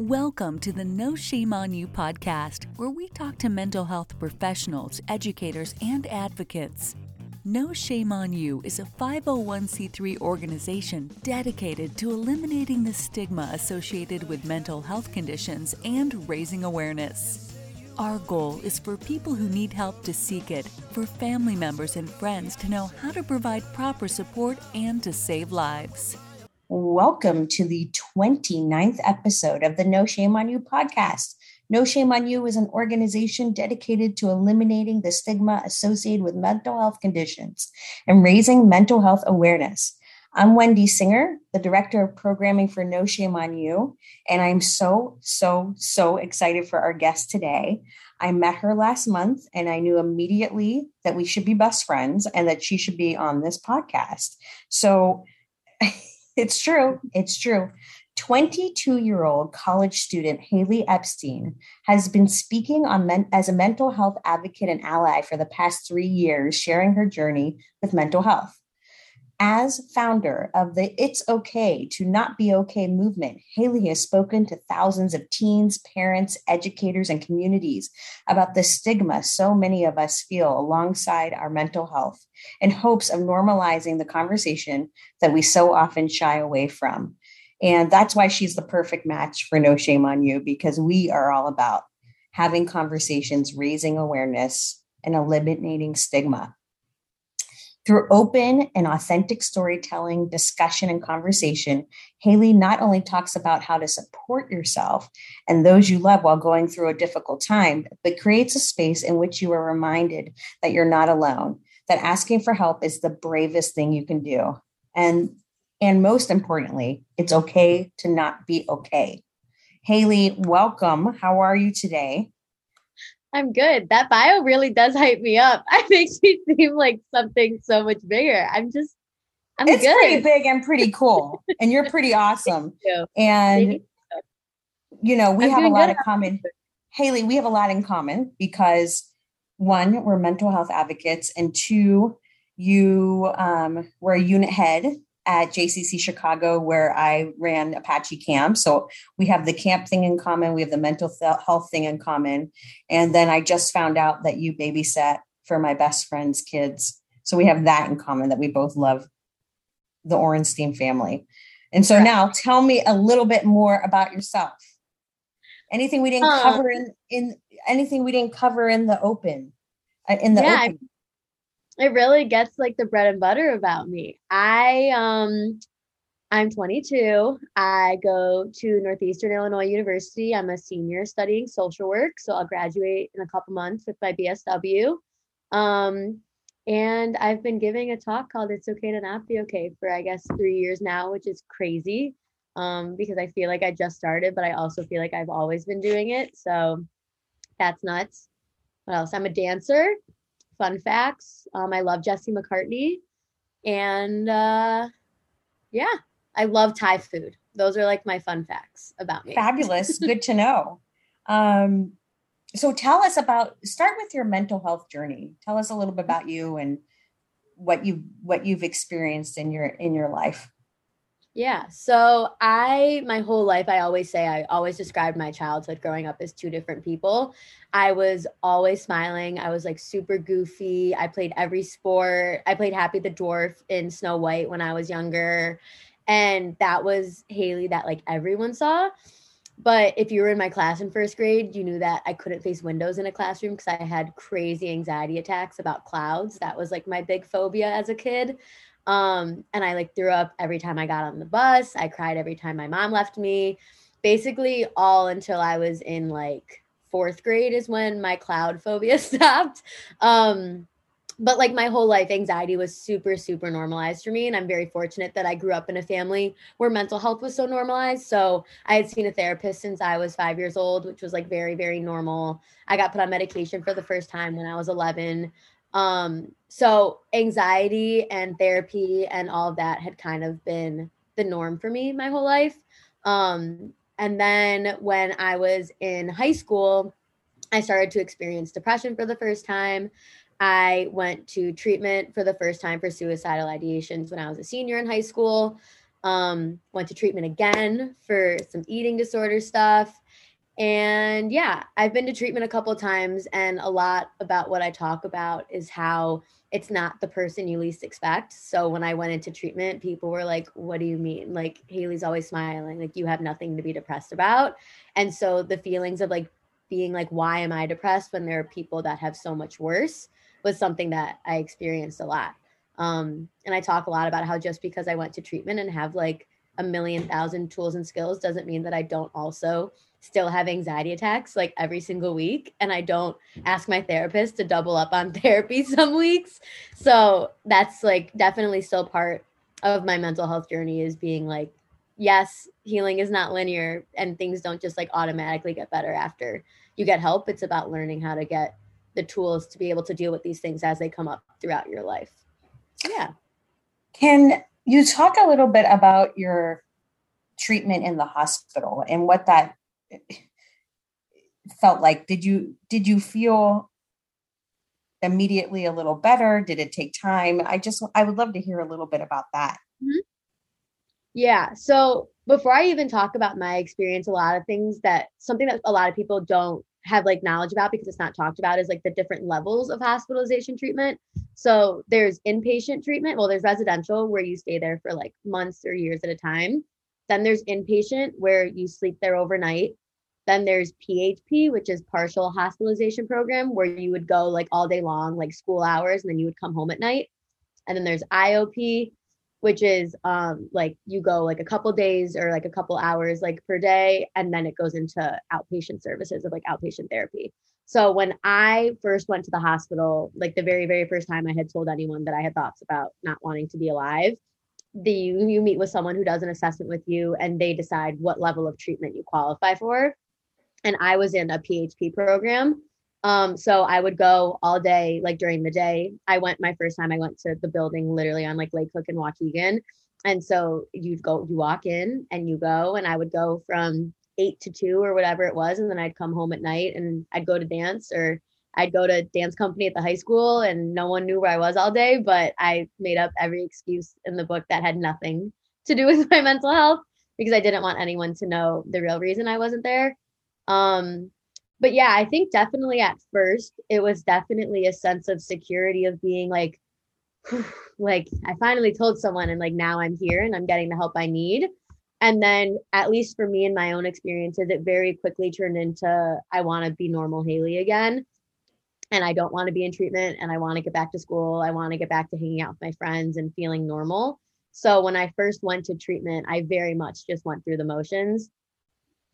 Welcome to the No Shame on You podcast, where we talk to mental health professionals, educators, and advocates. No Shame on You is a 501c3 organization dedicated to eliminating the stigma associated with mental health conditions and raising awareness. Our goal is for people who need help to seek it, for family members and friends to know how to provide proper support and to save lives. Welcome to the 29th episode of the No Shame on You podcast. No Shame on You is an organization dedicated to eliminating the stigma associated with mental health conditions and raising mental health awareness. I'm Wendy Singer, the director of programming for No Shame on You, and I'm so, so, so excited for our guest today. I met her last month and I knew immediately that we should be best friends and that she should be on this podcast. So, it's true. It's true. 22 year old college student Haley Epstein has been speaking on men- as a mental health advocate and ally for the past three years, sharing her journey with mental health. As founder of the It's Okay to Not Be Okay movement, Haley has spoken to thousands of teens, parents, educators, and communities about the stigma so many of us feel alongside our mental health in hopes of normalizing the conversation that we so often shy away from. And that's why she's the perfect match for No Shame on You, because we are all about having conversations, raising awareness, and eliminating stigma. Through open and authentic storytelling, discussion, and conversation, Haley not only talks about how to support yourself and those you love while going through a difficult time, but creates a space in which you are reminded that you're not alone, that asking for help is the bravest thing you can do. And and most importantly, it's okay to not be okay. Haley, welcome. How are you today? I'm good. That bio really does hype me up. It makes me seem like something so much bigger. I'm just, I'm it's good. pretty big and pretty cool, and you're pretty awesome. You. And you. you know, we I'm have a lot in common. Haley, we have a lot in common because one, we're mental health advocates, and two, you um, were a unit head at JCC Chicago, where I ran Apachi Camp. So we have the camp thing in common. We have the mental health thing in common. And then I just found out that you babysat for my best friend's kids. So we have that in common that we both love the Orenstein family. And so Correct. now tell me a little bit more about yourself. Anything we didn't Um, cover in, in anything we didn't cover in the open, uh, in the Yeah, open. It really gets like the bread and butter about me. I um I'm 22. I go to Northeastern Illinois University. I'm a senior studying social work, so I'll graduate in a couple months with my BSW. Um, and I've been giving a talk called "It's Okay to Not Be Okay" for I guess three years now, which is crazy um, because I feel like I just started, but I also feel like I've always been doing it. So that's nuts. What else? I'm a dancer. Fun facts. Um, I love Jesse McCartney, and uh, yeah, I love Thai food. Those are like my fun facts about me. Fabulous. Good to know. Um, so tell us about start with your mental health journey. Tell us a little bit about you and what you what you've experienced in your in your life. Yeah. So I, my whole life, I always say, I always described my childhood growing up as two different people. I was always smiling. I was like super goofy. I played every sport. I played Happy the Dwarf in Snow White when I was younger. And that was Haley that like everyone saw. But if you were in my class in first grade, you knew that I couldn't face windows in a classroom because I had crazy anxiety attacks about clouds. That was like my big phobia as a kid. Um, and I like threw up every time I got on the bus. I cried every time my mom left me. Basically, all until I was in like fourth grade is when my cloud phobia stopped. Um, but like my whole life, anxiety was super, super normalized for me. And I'm very fortunate that I grew up in a family where mental health was so normalized. So I had seen a therapist since I was five years old, which was like very, very normal. I got put on medication for the first time when I was 11. Um, so anxiety and therapy and all of that had kind of been the norm for me my whole life. Um, and then when I was in high school, I started to experience depression for the first time. I went to treatment for the first time for suicidal ideations when I was a senior in high school. Um, went to treatment again for some eating disorder stuff. And yeah, I've been to treatment a couple times, and a lot about what I talk about is how it's not the person you least expect. So when I went into treatment, people were like, What do you mean? Like, Haley's always smiling, like, you have nothing to be depressed about. And so the feelings of like being like, Why am I depressed when there are people that have so much worse was something that I experienced a lot. Um, and I talk a lot about how just because I went to treatment and have like a million thousand tools and skills doesn't mean that I don't also still have anxiety attacks like every single week and I don't hmm. ask my therapist to double up on therapy some weeks. So that's like definitely still part of my mental health journey is being like yes, healing is not linear and things don't just like automatically get better after you get help. It's about learning how to get the tools to be able to deal with these things as they come up throughout your life. Yeah. Can you talk a little bit about your treatment in the hospital and what that felt like? Did you did you feel immediately a little better? Did it take time? I just I would love to hear a little bit about that. Mm-hmm. Yeah. So before I even talk about my experience, a lot of things that something that a lot of people don't have like knowledge about because it's not talked about is like the different levels of hospitalization treatment. So there's inpatient treatment. Well, there's residential where you stay there for like months or years at a time. Then there's inpatient where you sleep there overnight. Then there's PHP, which is partial hospitalization program where you would go like all day long, like school hours, and then you would come home at night. And then there's IOP, which is um like you go like a couple days or like a couple hours like per day and then it goes into outpatient services of like outpatient therapy so when i first went to the hospital like the very very first time i had told anyone that i had thoughts about not wanting to be alive the you, meet with someone who does an assessment with you and they decide what level of treatment you qualify for and i was in a php program um, so I would go all day, like during the day. I went my first time I went to the building literally on like Lake Cook and Waukegan. And so you'd go, you walk in and you go, and I would go from eight to two or whatever it was. And then I'd come home at night and I'd go to dance or I'd go to dance company at the high school and no one knew where I was all day, but I made up every excuse in the book that had nothing to do with my mental health because I didn't want anyone to know the real reason I wasn't there. Um, but yeah, I think definitely at first it was definitely a sense of security of being like, like I finally told someone and like now I'm here and I'm getting the help I need. And then at least for me and my own experiences, it very quickly turned into I want to be normal Haley again. And I don't want to be in treatment and I want to get back to school. I want to get back to hanging out with my friends and feeling normal. So when I first went to treatment, I very much just went through the motions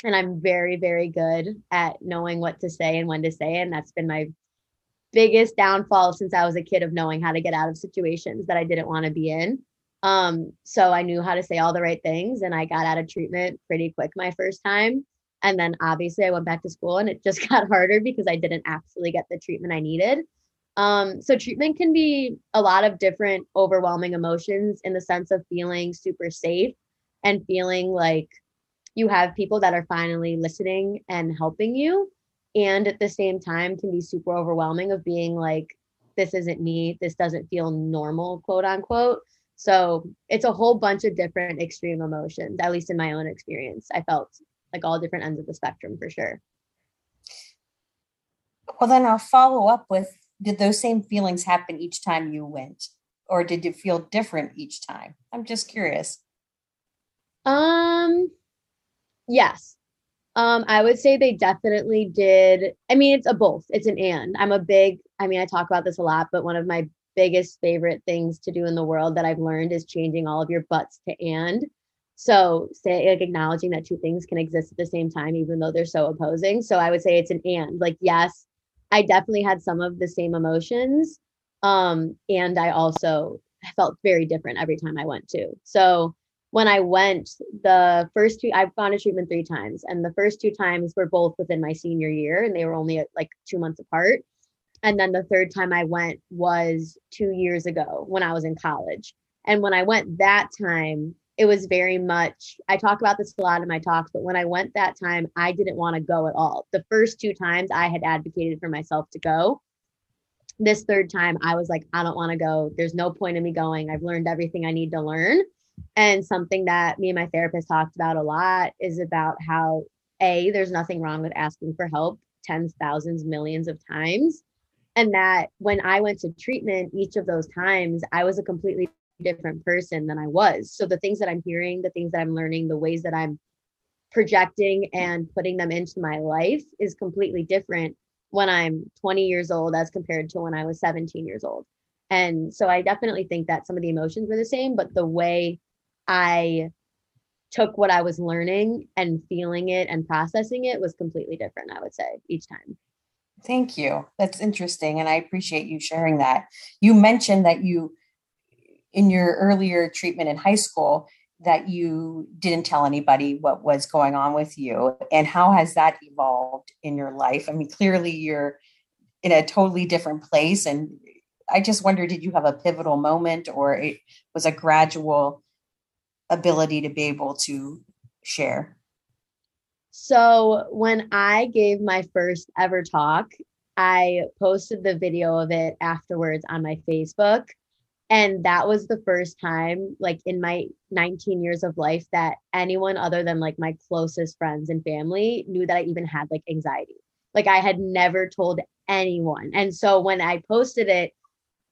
and I'm very, very good at knowing what to say and when to say. And that's been my biggest downfall since I was a kid of knowing how to get out of situations that I didn't want to be in. Um, so I knew how to say all the right things and I got out of treatment pretty quick my first time. And then obviously I went back to school and it just got harder because I didn't actually get the treatment I needed. Um, so treatment can be a lot of different overwhelming emotions in the sense of feeling super safe and feeling like you have people that are finally listening and helping you. And at the same time can be super overwhelming of being like this isn't me. This doesn't feel normal quote unquote. So it's a whole bunch of different extreme emotions at least in my own experience i felt like all different ends of the spectrum for sure well then i'll follow up with did those same feelings happen each time you went or did it feel different each time i'm just curious um Yes. Um, I would say they definitely did. I mean, it's a both. It's an and. I'm a big, I mean, I talk about this a lot, but one of my biggest favorite things to do in the world that I've learned is changing all of your buts to and. So say like acknowledging that two things can exist at the same time, even though they're so opposing. So I would say it's an and. Like, yes, I definitely had some of the same emotions. Um, and I also felt very different every time I went to. So when I went, the first two, I've gone to treatment three times, and the first two times were both within my senior year, and they were only like two months apart. And then the third time I went was two years ago when I was in college. And when I went that time, it was very much, I talk about this a lot in my talks, but when I went that time, I didn't want to go at all. The first two times I had advocated for myself to go. This third time, I was like, I don't want to go. There's no point in me going. I've learned everything I need to learn And something that me and my therapist talked about a lot is about how A, there's nothing wrong with asking for help tens, thousands, millions of times. And that when I went to treatment, each of those times, I was a completely different person than I was. So the things that I'm hearing, the things that I'm learning, the ways that I'm projecting and putting them into my life is completely different when I'm 20 years old as compared to when I was 17 years old. And so I definitely think that some of the emotions were the same, but the way I took what I was learning and feeling it and processing it was completely different, I would say, each time. Thank you. That's interesting. And I appreciate you sharing that. You mentioned that you, in your earlier treatment in high school, that you didn't tell anybody what was going on with you. And how has that evolved in your life? I mean, clearly you're in a totally different place. And I just wonder did you have a pivotal moment or it was a gradual ability to be able to share? So, when I gave my first ever talk, I posted the video of it afterwards on my Facebook. And that was the first time, like in my 19 years of life, that anyone other than like my closest friends and family knew that I even had like anxiety. Like I had never told anyone. And so when I posted it,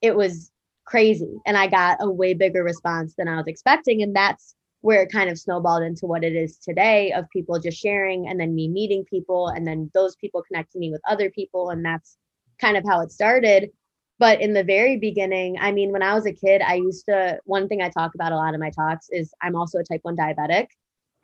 it was crazy. And I got a way bigger response than I was expecting. And that's where it kind of snowballed into what it is today of people just sharing and then me meeting people and then those people connecting me with other people. And that's kind of how it started. But in the very beginning, I mean, when I was a kid, I used to, one thing I talk about a lot in my talks is I'm also a type 1 diabetic.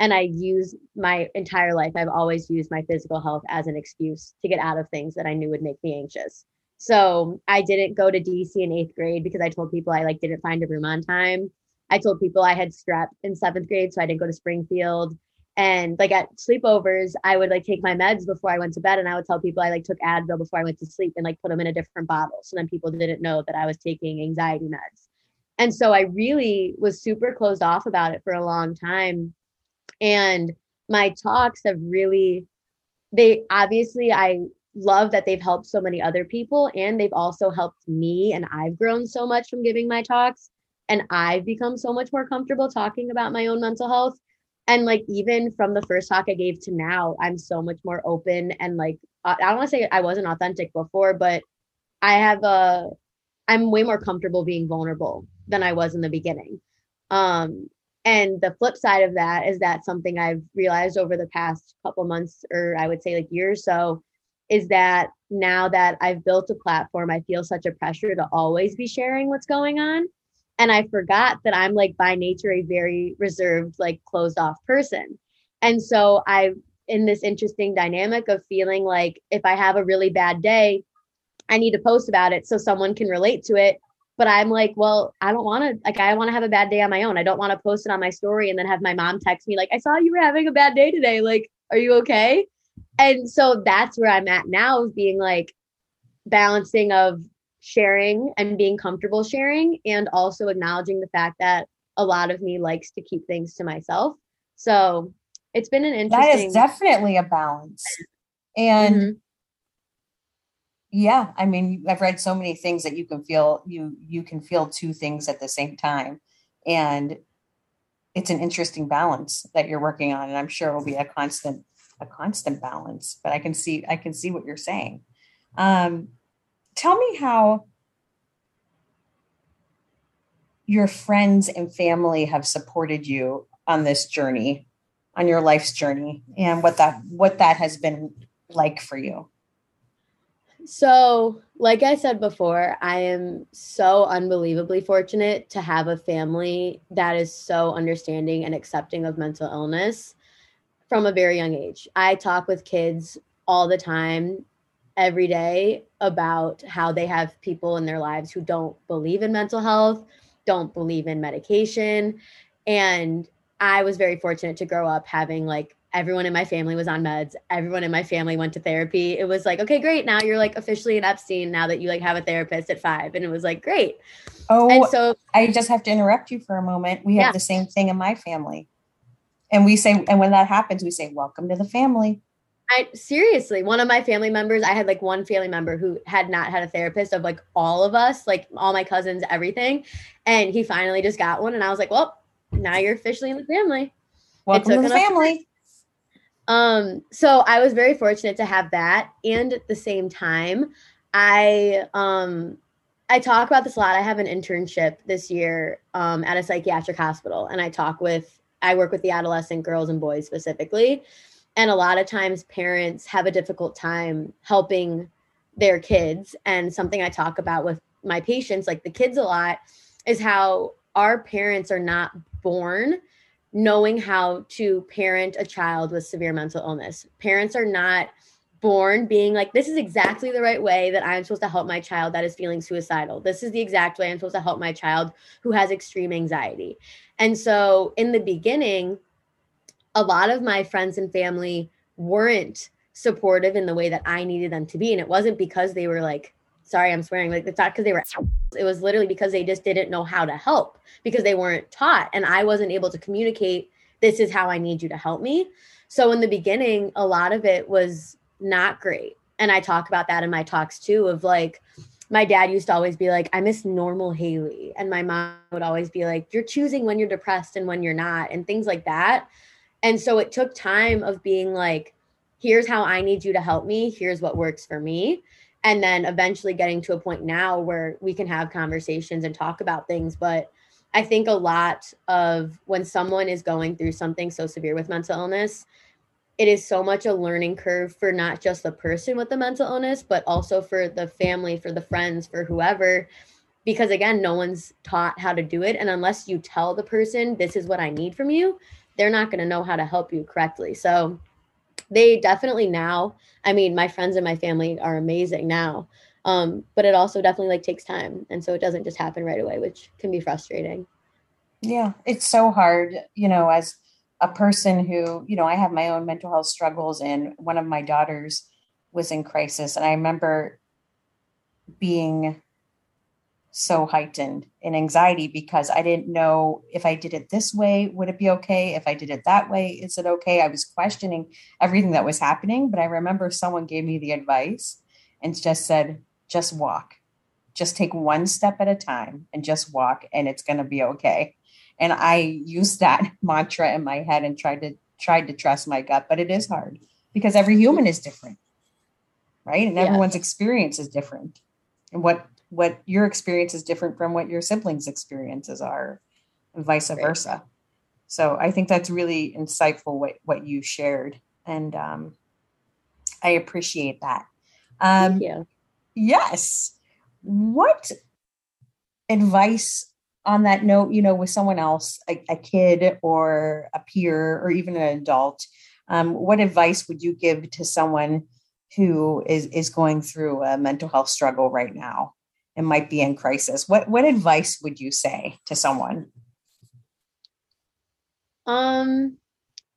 And I use my entire life, I've always used my physical health as an excuse to get out of things that I knew would make me anxious. So I didn't go to DC in eighth grade because I told people I like didn't find a room on time. I told people I had strep in seventh grade, so I didn't go to Springfield. And like at sleepovers, I would like take my meds before I went to bed, and I would tell people I like took Advil before I went to sleep and like put them in a different bottle. So then people didn't know that I was taking anxiety meds. And so I really was super closed off about it for a long time. And my talks have really, they obviously, I love that they've helped so many other people and they've also helped me and I've grown so much from giving my talks and I've become so much more comfortable talking about my own mental health and like even from the first talk I gave to now I'm so much more open and like I don't want to say I wasn't authentic before but I have a I'm way more comfortable being vulnerable than I was in the beginning um and the flip side of that is that something I've realized over the past couple months or I would say like years so is that now that I've built a platform, I feel such a pressure to always be sharing what's going on. And I forgot that I'm like by nature a very reserved, like closed off person. And so I in this interesting dynamic of feeling like if I have a really bad day, I need to post about it so someone can relate to it. But I'm like, well, I don't want to, like, I want to have a bad day on my own. I don't want to post it on my story and then have my mom text me, like, I saw you were having a bad day today. Like, are you okay? and so that's where i'm at now of being like balancing of sharing and being comfortable sharing and also acknowledging the fact that a lot of me likes to keep things to myself. So it's been an interesting that is definitely a balance. And mm-hmm. yeah i mean i've read so many things that you can feel you you can feel two things at the same time. And it's an interesting balance that you're working on and i'm sure it will be a constant a constant balance but i can see i can see what you're saying. Um, tell me how your friends and family have supported you on this journey on your life's journey and what that what that has been like for you so like i said before i am so unbelievably fortunate to have a family that is so understanding and accepting of mental illness from a very young age. I talk with kids all the time, every day, about how they have people in their lives who don't believe in mental health, don't believe in medication. And I was very fortunate to grow up having like everyone in my family was on meds. Everyone in my family went to therapy. It was like, okay, great. Now you're like officially an Epstein now that you like have a therapist at five. And it was like, great. Oh, and so I just have to interrupt you for a moment. We have yeah. the same thing in my family and we say and when that happens we say welcome to the family I seriously, one of my family members, I had like one family member who had not had a therapist of like all of us, like all my cousins, everything. And he finally just got one. And I was like, well, now you're officially in the family. Welcome to the family. Um, so I was very fortunate to have that. And at the same time, I um I talk about this a lot. I have an internship this year um, at a psychiatric hospital, and I talk with, I work with the adolescent girls and boys specifically. And a lot of times, parents have a difficult time helping their kids. And something I talk about with my patients, like the kids a lot, is how our parents are not born knowing how to parent a child with severe mental illness. Parents are not born being like, this is exactly the right way that I'm supposed to help my child that is feeling suicidal. This is the exact way I'm supposed to help my child who has extreme anxiety. And so in the beginning, a lot of my friends and family weren't supportive in the way that I needed them to be. And it wasn't because they were like, sorry, I'm swearing, like it's not because they were, it was literally because they just didn't know how to help because they weren't taught. And I wasn't able to communicate, this is how I need you to help me. So in the beginning, a lot of it was not great. And I talk about that in my talks too of like, my dad used to always be like, I miss normal Haley. And my mom would always be like, you're choosing when you're depressed and when you're not, and things like that. And so it took time of being like, here's how I need you to help me. Here's what works for me. And then eventually getting to a point now where we can have conversations and talk about things. But I think a lot of when someone is going through something so severe with mental illness, it is so much a learning curve for not just the person with the mental illness, but also for the family, for the friends, for whoever. Because again, no one's taught how to do it. And unless you tell the person, this is what I need from you, they're not going to know how to help you correctly. So they definitely now, I mean, my friends and my family are amazing now. Um, but it also definitely like takes time. And so it doesn't just happen right away, which can be frustrating. Yeah, it's so hard, you know, as a person who, you know, I have my own mental health struggles, and one of my daughters was in crisis. And I remember being so heightened in anxiety because I didn't know if I did it this way, would it be okay? If I did it that way, is it okay? I was questioning everything that was happening. But I remember someone gave me the advice and just said, just walk, just take one step at a time and just walk, and it's going to be okay and i used that mantra in my head and tried to tried to trust my gut but it is hard because every human is different right and everyone's experience is different and what what your experience is different from what your siblings experiences are and vice right. versa. So i think that's really insightful what, what you shared and um, i appreciate that. Um, yes. What advice on that note, you know, with someone else, a, a kid or a peer or even an adult, um, what advice would you give to someone who is is going through a mental health struggle right now and might be in crisis? What what advice would you say to someone? Um,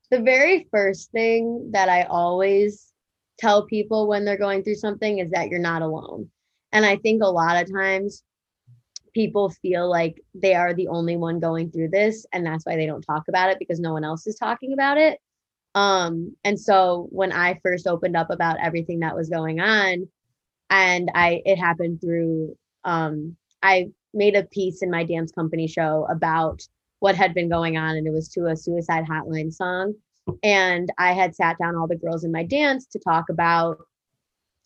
the very first thing that I always tell people when they're going through something is that you're not alone. And I think a lot of times people feel like they are the only one going through this and that's why they don't talk about it because no one else is talking about it um and so when i first opened up about everything that was going on and i it happened through um i made a piece in my dance company show about what had been going on and it was to a suicide hotline song and i had sat down all the girls in my dance to talk about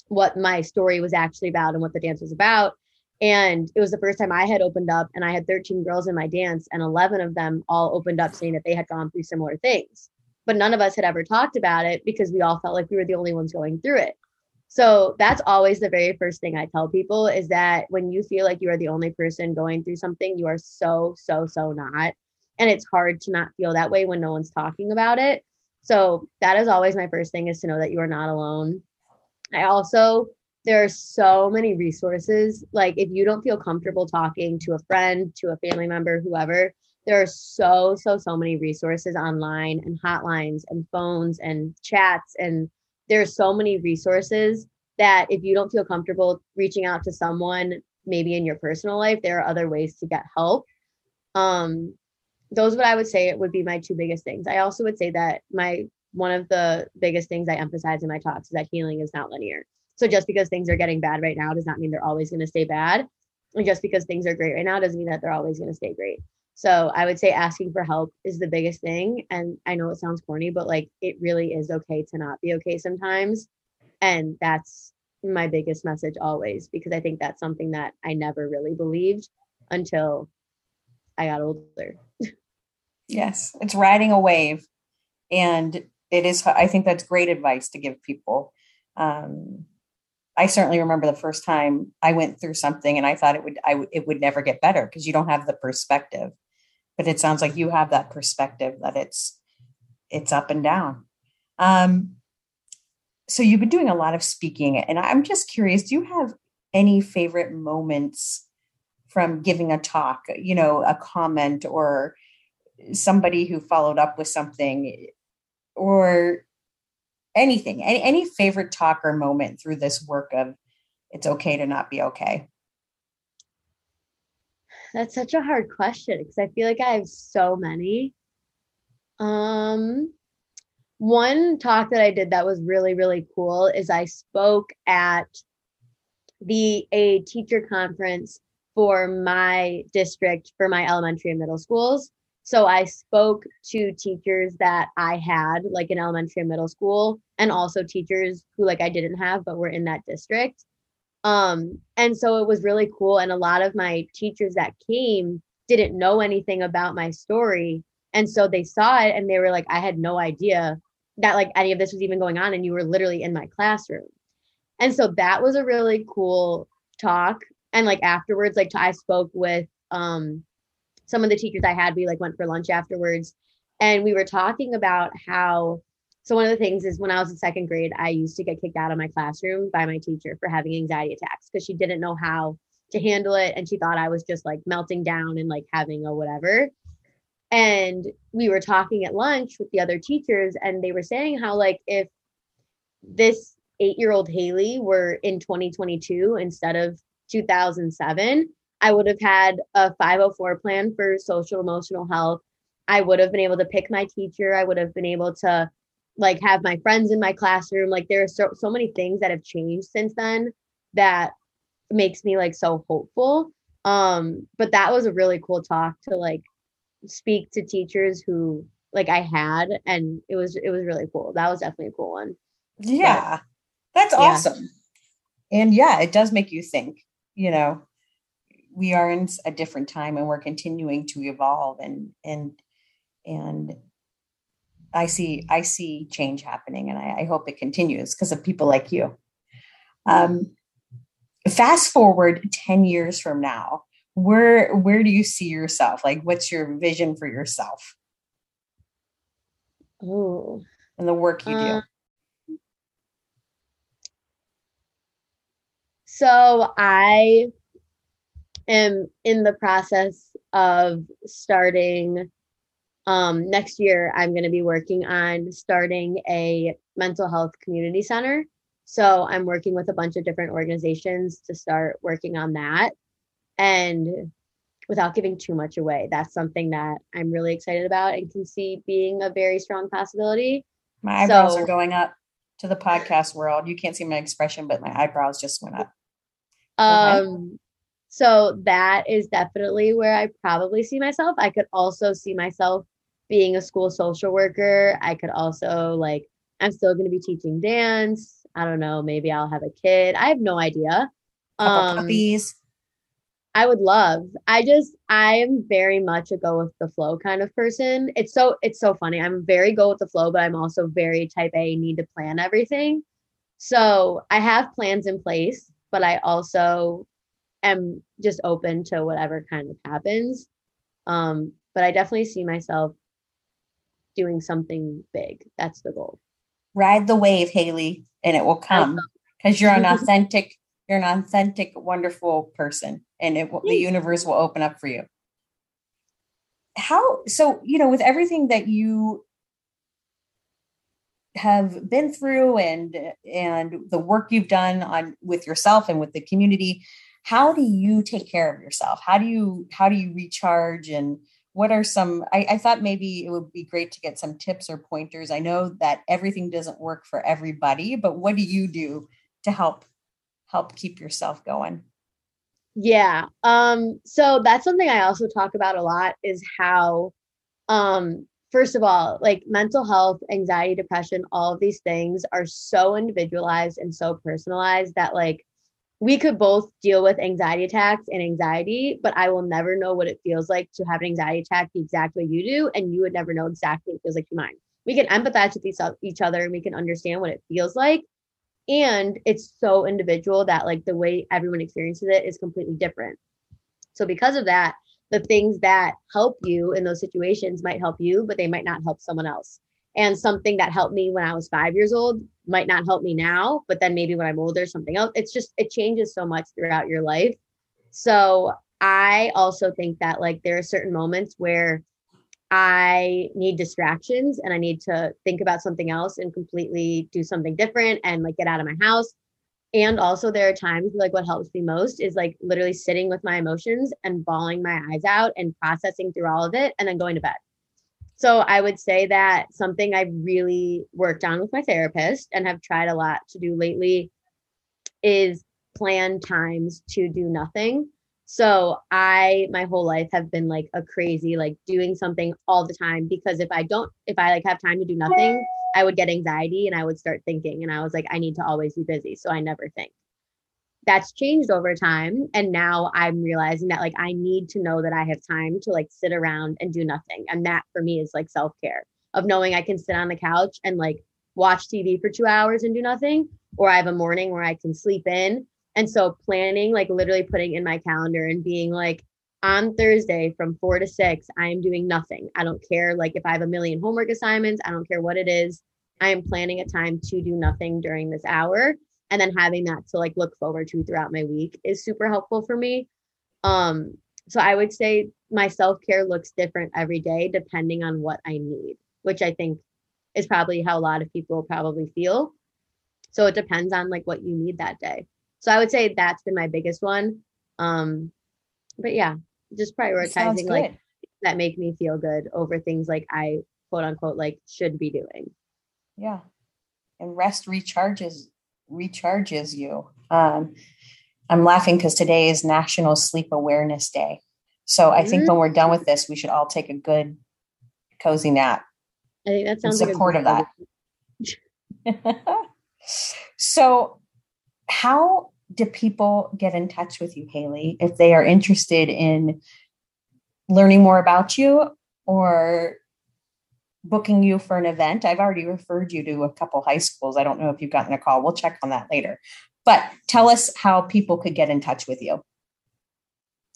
what my story was actually about and what the dance was about and it was the first time I had opened up, and I had 13 girls in my dance, and 11 of them all opened up saying that they had gone through similar things. But none of us had ever talked about it because we all felt like we were the only ones going through it. So that's always the very first thing I tell people is that when you feel like you are the only person going through something, you are so, so, so not. And it's hard to not feel that way when no one's talking about it. So that is always my first thing is to know that you are not alone. I also there are so many resources. Like if you don't feel comfortable talking to a friend, to a family member, whoever, there are so, so, so many resources online and hotlines and phones and chats. And there's so many resources that if you don't feel comfortable reaching out to someone, maybe in your personal life, there are other ways to get help. Um, those what I would say it would be my two biggest things. I also would say that my one of the biggest things I emphasize in my talks is that healing is not linear. So just because things are getting bad right now does not mean they're always going to stay bad. And just because things are great right now doesn't mean that they're always going to stay great. So I would say asking for help is the biggest thing. And I know it sounds corny, but like it really is okay to not be okay sometimes. And that's my biggest message always, because I think that's something that I never really believed until I got older. yes, it's riding a wave. And it is, I think that's great advice to give people. Um, I certainly remember the first time I went through something and I thought it would, I it would never get better because you don't have the perspective. But it sounds like you have that perspective that it's, it's up and down. Um, so you've been doing a lot of speaking, and I'm just curious. Do you have any favorite moments from giving a talk? You know, a comment or somebody who followed up with something, or anything, any, any favorite talk or moment through this work of it's okay to not be okay? That's such a hard question because I feel like I have so many. Um, one talk that I did that was really, really cool is I spoke at the a teacher conference for my district for my elementary and middle schools. So I spoke to teachers that I had, like in elementary and middle school, and also teachers who like I didn't have but were in that district. Um, and so it was really cool. And a lot of my teachers that came didn't know anything about my story. And so they saw it and they were like, I had no idea that like any of this was even going on. And you were literally in my classroom. And so that was a really cool talk. And like afterwards, like I spoke with um some of the teachers I had, we like went for lunch afterwards and we were talking about how so one of the things is when I was in second grade, I used to get kicked out of my classroom by my teacher for having anxiety attacks because she didn't know how to handle it and she thought I was just like melting down and like having a whatever. And we were talking at lunch with the other teachers and they were saying how like if this 8-year-old Haley were in 2022 instead of 2007, I would have had a 504 plan for social emotional health. I would have been able to pick my teacher. I would have been able to like have my friends in my classroom. Like there are so, so many things that have changed since then that makes me like so hopeful. Um, but that was a really cool talk to like speak to teachers who like I had and it was it was really cool. That was definitely a cool one. Yeah. But, that's yeah. awesome. And yeah, it does make you think, you know, we are in a different time and we're continuing to evolve and and and I see I see change happening and I, I hope it continues because of people like you. Um, fast forward 10 years from now, where where do you see yourself? Like what's your vision for yourself? Oh. And the work you uh, do. So I am in the process of starting um, next year i'm going to be working on starting a mental health community center. So i'm working with a bunch of different organizations to start working on that. And without giving too much away that's something that i'm really excited about and can see being a very strong possibility. My eyebrows so, are going up to the podcast world. You can't see my expression but my eyebrows just went up. Um so that is definitely where I probably see myself. I could also see myself being a school social worker. I could also like I'm still going to be teaching dance. I don't know, maybe I'll have a kid. I have no idea. Um puppies. I would love. I just I am very much a go with the flow kind of person. It's so it's so funny. I'm very go with the flow, but I'm also very type A, need to plan everything. So I have plans in place, but I also am just open to whatever kind of happens. Um, but I definitely see myself doing something big. That's the goal. Ride the wave, Haley, and it will come because you're an authentic, you're an authentic, wonderful person, and it will, the universe will open up for you. How so? You know, with everything that you have been through and and the work you've done on with yourself and with the community how do you take care of yourself how do you how do you recharge and what are some I, I, thought maybe it would be great to get some tips or pointers i know that everything doesn't work for everybody but what do you do to help help keep yourself going Yeah. Um, so that's something I also talk about a lot is how um first of all, like mental health, anxiety, depression, all of these things are so individualized and so personalized that like we could both deal with anxiety attacks and anxiety, but I will never know what it feels like to have an anxiety attack the exact way you do, and you would never know exactly what it feels like to mine. We can empathize with each other and we can understand what it feels like. And it's so individual that like the way everyone experiences it is completely different. So because of that, the things that help you in those situations might help you, but they might not help someone else. And something that helped me when I was five years old might not help me now, but then maybe when I'm older, something else. It's just, it changes so much throughout your life. So I also think that like there are certain moments where I need distractions and I need to think about something else and completely do something different and like get out of my house and also there are times like what helps me most is like literally sitting with my emotions and bawling my eyes out and processing through all of it and then going to bed so i would say that something i've really worked on with my therapist and have tried a lot to do lately is plan times to do nothing so i my whole life have been like a crazy like doing something all the time because if i don't if i like have time to do nothing I would get anxiety and I would start thinking. And I was like, I need to always be busy. So I never think. That's changed over time. And now I'm realizing that like I need to know that I have time to like sit around and do nothing. And that for me is like self care of knowing I can sit on the couch and like watch TV for two hours and do nothing. Or I have a morning where I can sleep in. And so planning, like literally putting in my calendar and being like, on Thursday from four to six, I am doing nothing. I don't care like if I have a million homework assignments, I don't care what it is. I am planning a time to do nothing during this hour. And then having that to like look forward to throughout my week is super helpful for me. Um, so I would say my self-care looks different every day depending on what I need, which I think is probably how a lot of people probably feel. So it depends on like what you need that day. So I would say that's been my biggest one. Um, but yeah, just prioritizing like that make me feel good over things like I quote unquote like should be doing. Yeah. And rest recharges recharges you. Um, I'm laughing because today is National Sleep Awareness Day. So I think mm-hmm. when we're done with this, we should all take a good cozy nap. I think that sounds in support like of that. so how do people get in touch with you, Haley, if they are interested in learning more about you or booking you for an event? I've already referred you to a couple high schools. I don't know if you've gotten a call. We'll check on that later. But tell us how people could get in touch with you.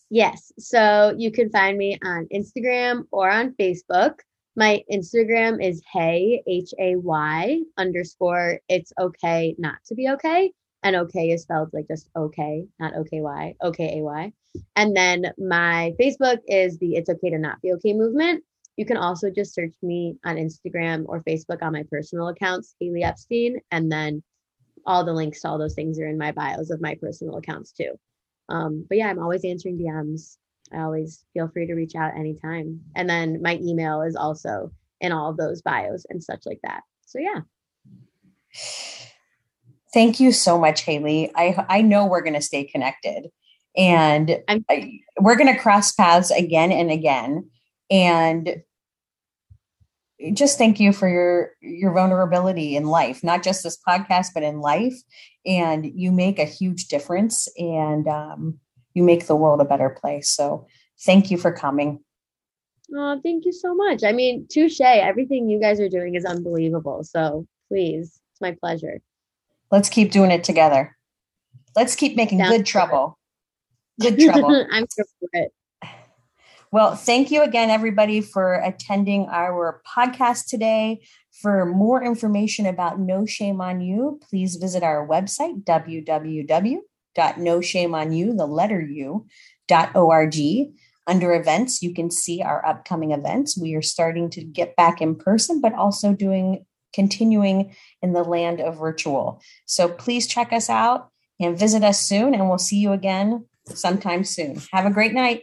Yes. So you can find me on Instagram or on Facebook. My Instagram is hey, H A Y underscore it's okay not to be okay and okay is spelled like just okay, not OKY, OKAY. And then my Facebook is the It's Okay to Not Be Okay movement. You can also just search me on Instagram or Facebook on my personal accounts, Haley Epstein, and then all the links to all those things are in my bios of my personal accounts too. Um, but yeah, I'm always answering DMs. I always feel free to reach out anytime. And then my email is also in all of those bios and such like that. So yeah. Thank you so much, Haley. I I know we're going to stay connected, and I, we're going to cross paths again and again. And just thank you for your your vulnerability in life, not just this podcast, but in life. And you make a huge difference, and um, you make the world a better place. So thank you for coming. Oh, thank you so much. I mean, touche. Everything you guys are doing is unbelievable. So please, it's my pleasure. Let's keep doing it together. Let's keep making Sounds good trouble. Good trouble. I'm here for it. Well, thank you again, everybody, for attending our podcast today. For more information about No Shame on You, please visit our website, www.noshameonyou, the letter U, .org. Under events, you can see our upcoming events. We are starting to get back in person, but also doing continuing in the land of virtual. So please check us out and visit us soon, and we'll see you again sometime soon. Have a great night.